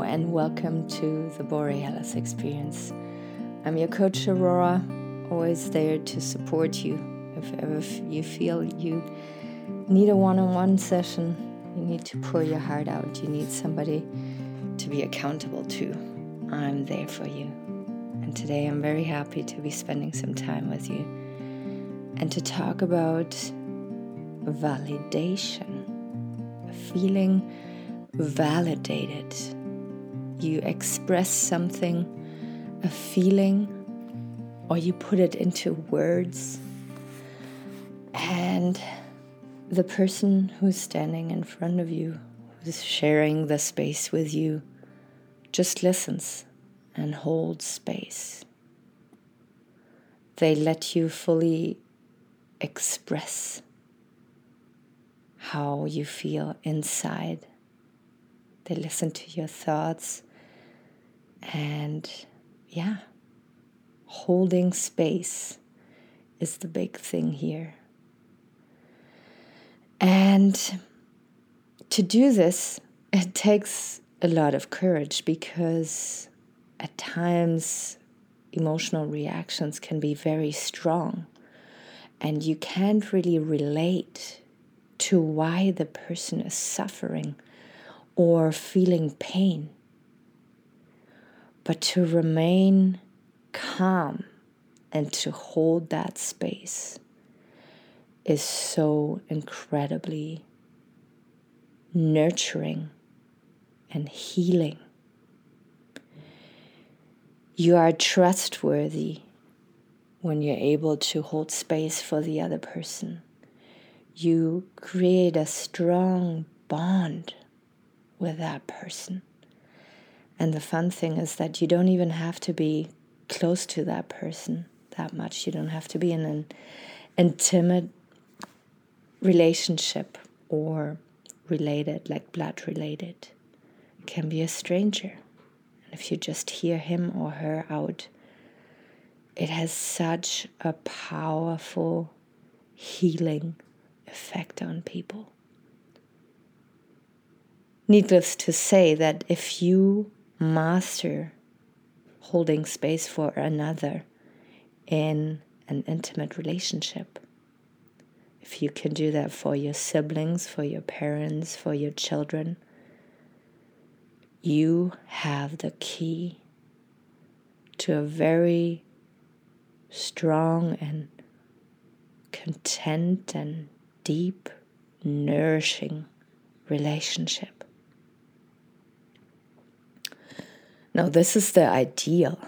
And welcome to the Borealis Experience. I'm your coach, Aurora, always there to support you. If ever you feel you need a one on one session, you need to pour your heart out, you need somebody to be accountable to, I'm there for you. And today I'm very happy to be spending some time with you and to talk about validation, feeling validated. You express something, a feeling, or you put it into words, and the person who's standing in front of you, who's sharing the space with you, just listens and holds space. They let you fully express how you feel inside they listen to your thoughts. And yeah, holding space is the big thing here. And to do this, it takes a lot of courage because at times emotional reactions can be very strong and you can't really relate to why the person is suffering or feeling pain, but to remain calm and to hold that space is so incredibly nurturing and healing. You are trustworthy when you're able to hold space for the other person. You create a strong bond with that person. And the fun thing is that you don't even have to be close to that person that much. You don't have to be in an intimate relationship or related, like blood related. It can be a stranger. And if you just hear him or her out, it has such a powerful healing effect on people. Needless to say, that if you master holding space for another in an intimate relationship, if you can do that for your siblings, for your parents, for your children, you have the key to a very strong and content and deep, nourishing relationship. Now, this is the ideal.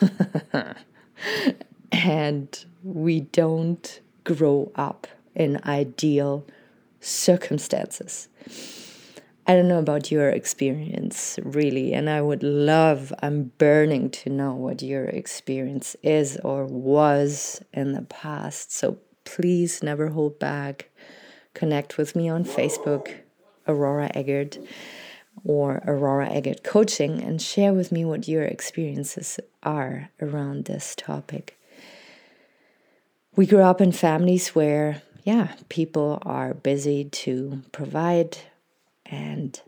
and we don't grow up in ideal circumstances. I don't know about your experience, really, and I would love, I'm burning to know what your experience is or was in the past. So please never hold back. Connect with me on Facebook, Aurora Eggert or Aurora Eggert Coaching and share with me what your experiences are around this topic. We grew up in families where, yeah, people are busy to provide and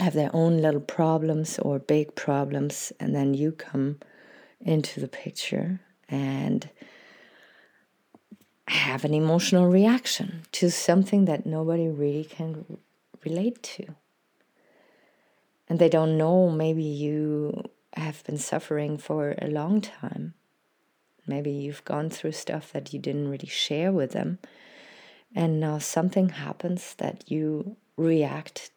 have their own little problems or big problems, and then you come into the picture and have an emotional reaction to something that nobody really can relate to and they don't know maybe you have been suffering for a long time. Maybe you've gone through stuff that you didn't really share with them. And now something happens that you react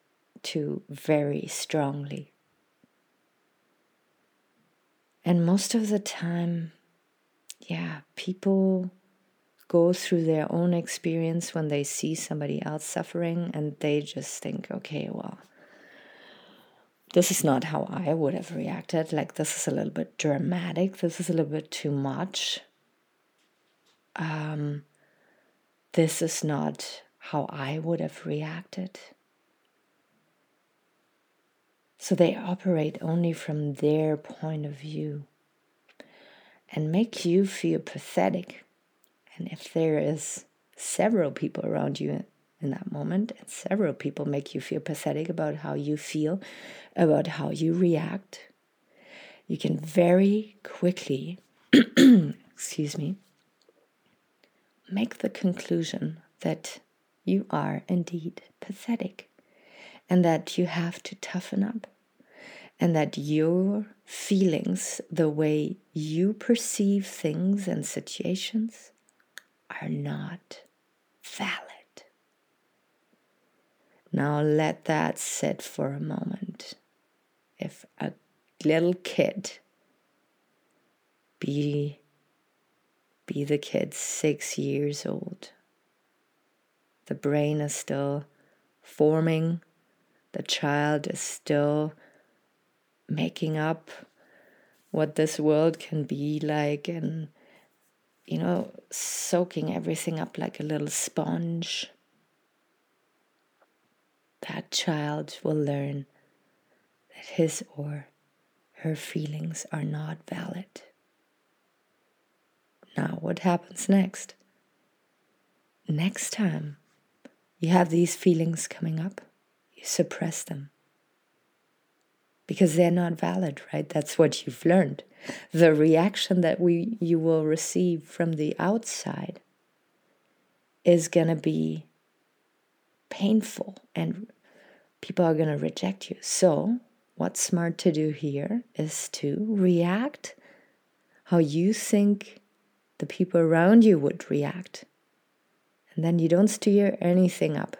to very strongly. And most of the time, yeah, people go through their own experience when they see somebody else suffering and they just think, okay, well, this is not how I would have reacted. Like, this is a little bit dramatic. This is a little bit too much. Um, this is not how I would have reacted. So they operate only from their point of view and make you feel pathetic. And if there is several people around you in that moment, and several people make you feel pathetic about how you feel, about how you react, you can very quickly, excuse me, make the conclusion that you are indeed pathetic and that you have to toughen up and that your feelings, the way you perceive things and situations, are not valid. Now let that sit for a moment. If a little kid be be the kid six years old the brain is still forming the child is still making up what this world can be like and you know soaking everything up like a little sponge that child will learn that his or her feelings are not valid. Now, what happens next? Next time you have these feelings coming up, you suppress them because they're not valid, right? That's what you've learned. The reaction that we you will receive from the outside is going to be painful and people are going to reject you. So, what's smart to do here is to react how you think the people around you would react. And then you don't stir anything up.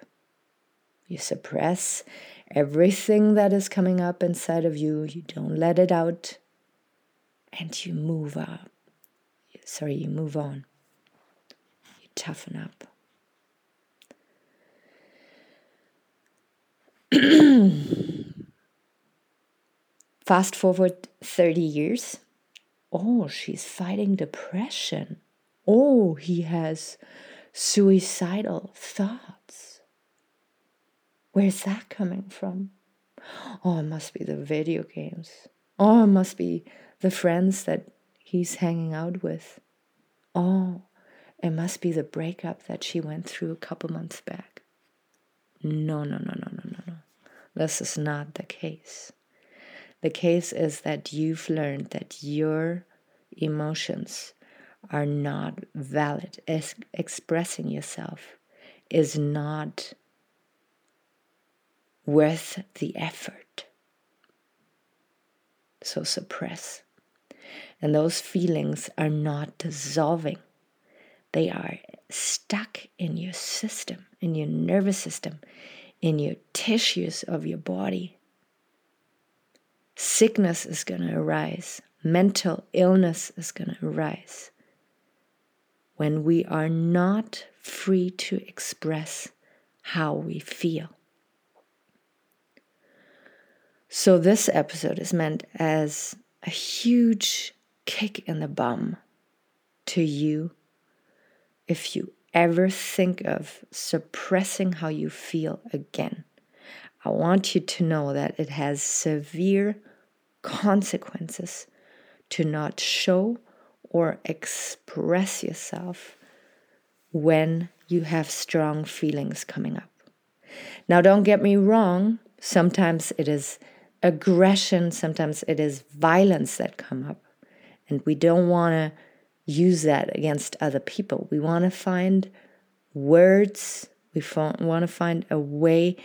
You suppress everything that is coming up inside of you, you don't let it out, and you move up. Sorry, you move on. You toughen up. Fast forward 30 years. Oh, she's fighting depression. Oh, he has suicidal thoughts. Where's that coming from? Oh, it must be the video games. Oh, it must be the friends that he's hanging out with. Oh, it must be the breakup that she went through a couple months back. No, no, no, no. This is not the case. The case is that you've learned that your emotions are not valid. Es- expressing yourself is not worth the effort. So suppress. And those feelings are not dissolving, they are stuck in your system, in your nervous system, in your tissues of your body. Sickness is going to arise, mental illness is going to arise when we are not free to express how we feel. So, this episode is meant as a huge kick in the bum to you if you ever think of suppressing how you feel again. I want you to know that it has severe consequences to not show or express yourself when you have strong feelings coming up. Now, don't get me wrong, sometimes it is aggression, sometimes it is violence that come up, and we don't want to use that against other people. We want to find words, we want to find a way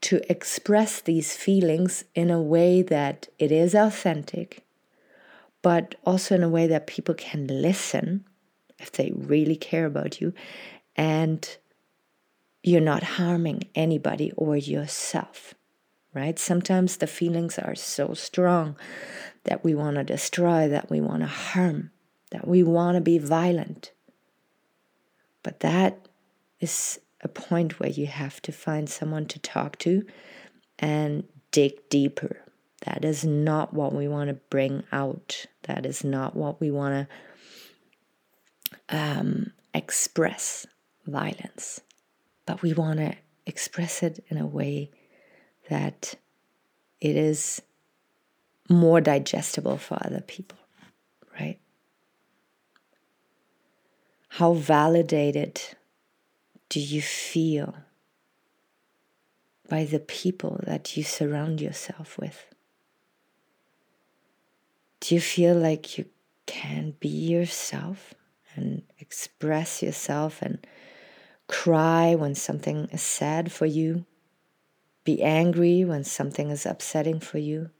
to express these feelings in a way that it is authentic, but also in a way that people can listen if they really care about you and you're not harming anybody or yourself right sometimes the feelings are so strong that we want to destroy that we want to harm that we want to be violent. But that is a point where you have to find someone to talk to and dig deeper. That is not what we want to bring out. That is not what we want to um, express violence. But we want to express it in a way that it is more digestible for other people, right? How validated do you feel by the people that you surround yourself with? Do you feel like you can be yourself and express yourself and cry when something is sad for you? Be angry when something is upsetting for you?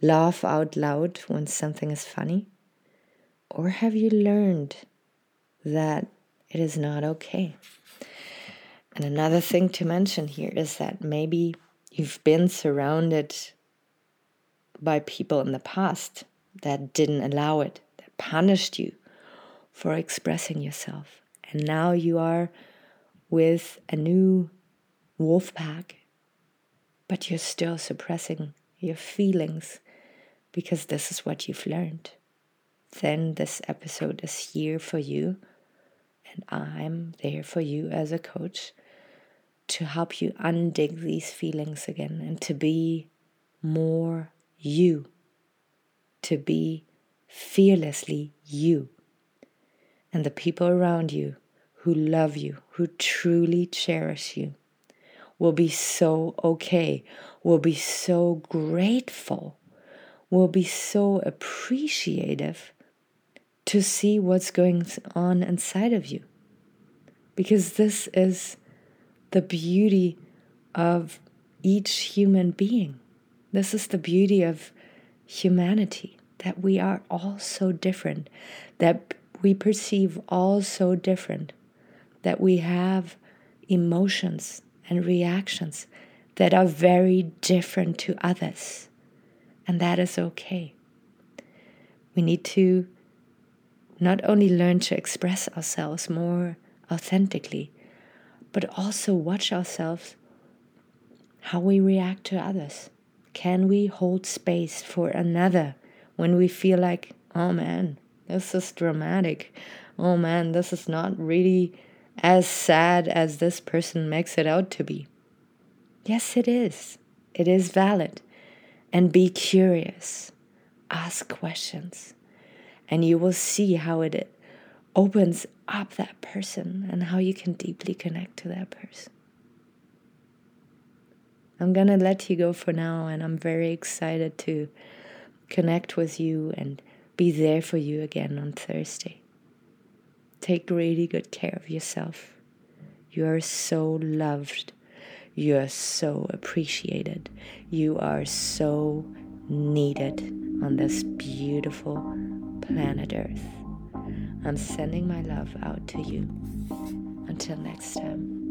Laugh out loud when something is funny? Or have you learned that it is not okay? And another thing to mention here is that maybe you've been surrounded by people in the past that didn't allow it, that punished you for expressing yourself. And now you are with a new wolf pack, but you're still suppressing your feelings because this is what you've learned. Then this episode is here for you, and I'm there for you as a coach to help you undig these feelings again and to be more you, to be fearlessly you. And the people around you who love you, who truly cherish you, will be so okay, will be so grateful, will be so appreciative to see what's going on inside of you. Because this is the beauty of each human being. This is the beauty of humanity that we are all so different, that we perceive all so different, that we have emotions and reactions that are very different to others. And that is okay. We need to not only learn to express ourselves more authentically, but also watch ourselves how we react to others. Can we hold space for another when we feel like, oh man, this is dramatic. Oh man, this is not really as sad as this person makes it out to be. Yes, it is. It is valid. And be curious. Ask questions. And you will see how it opens up that person and how you can deeply connect to that person. I'm going to let you go for now, and I'm very excited to connect with you and be there for you again on Thursday. Take really good care of yourself. You are so loved. You are so appreciated. You are so needed on this beautiful planet Earth. I'm sending my love out to you. Until next time.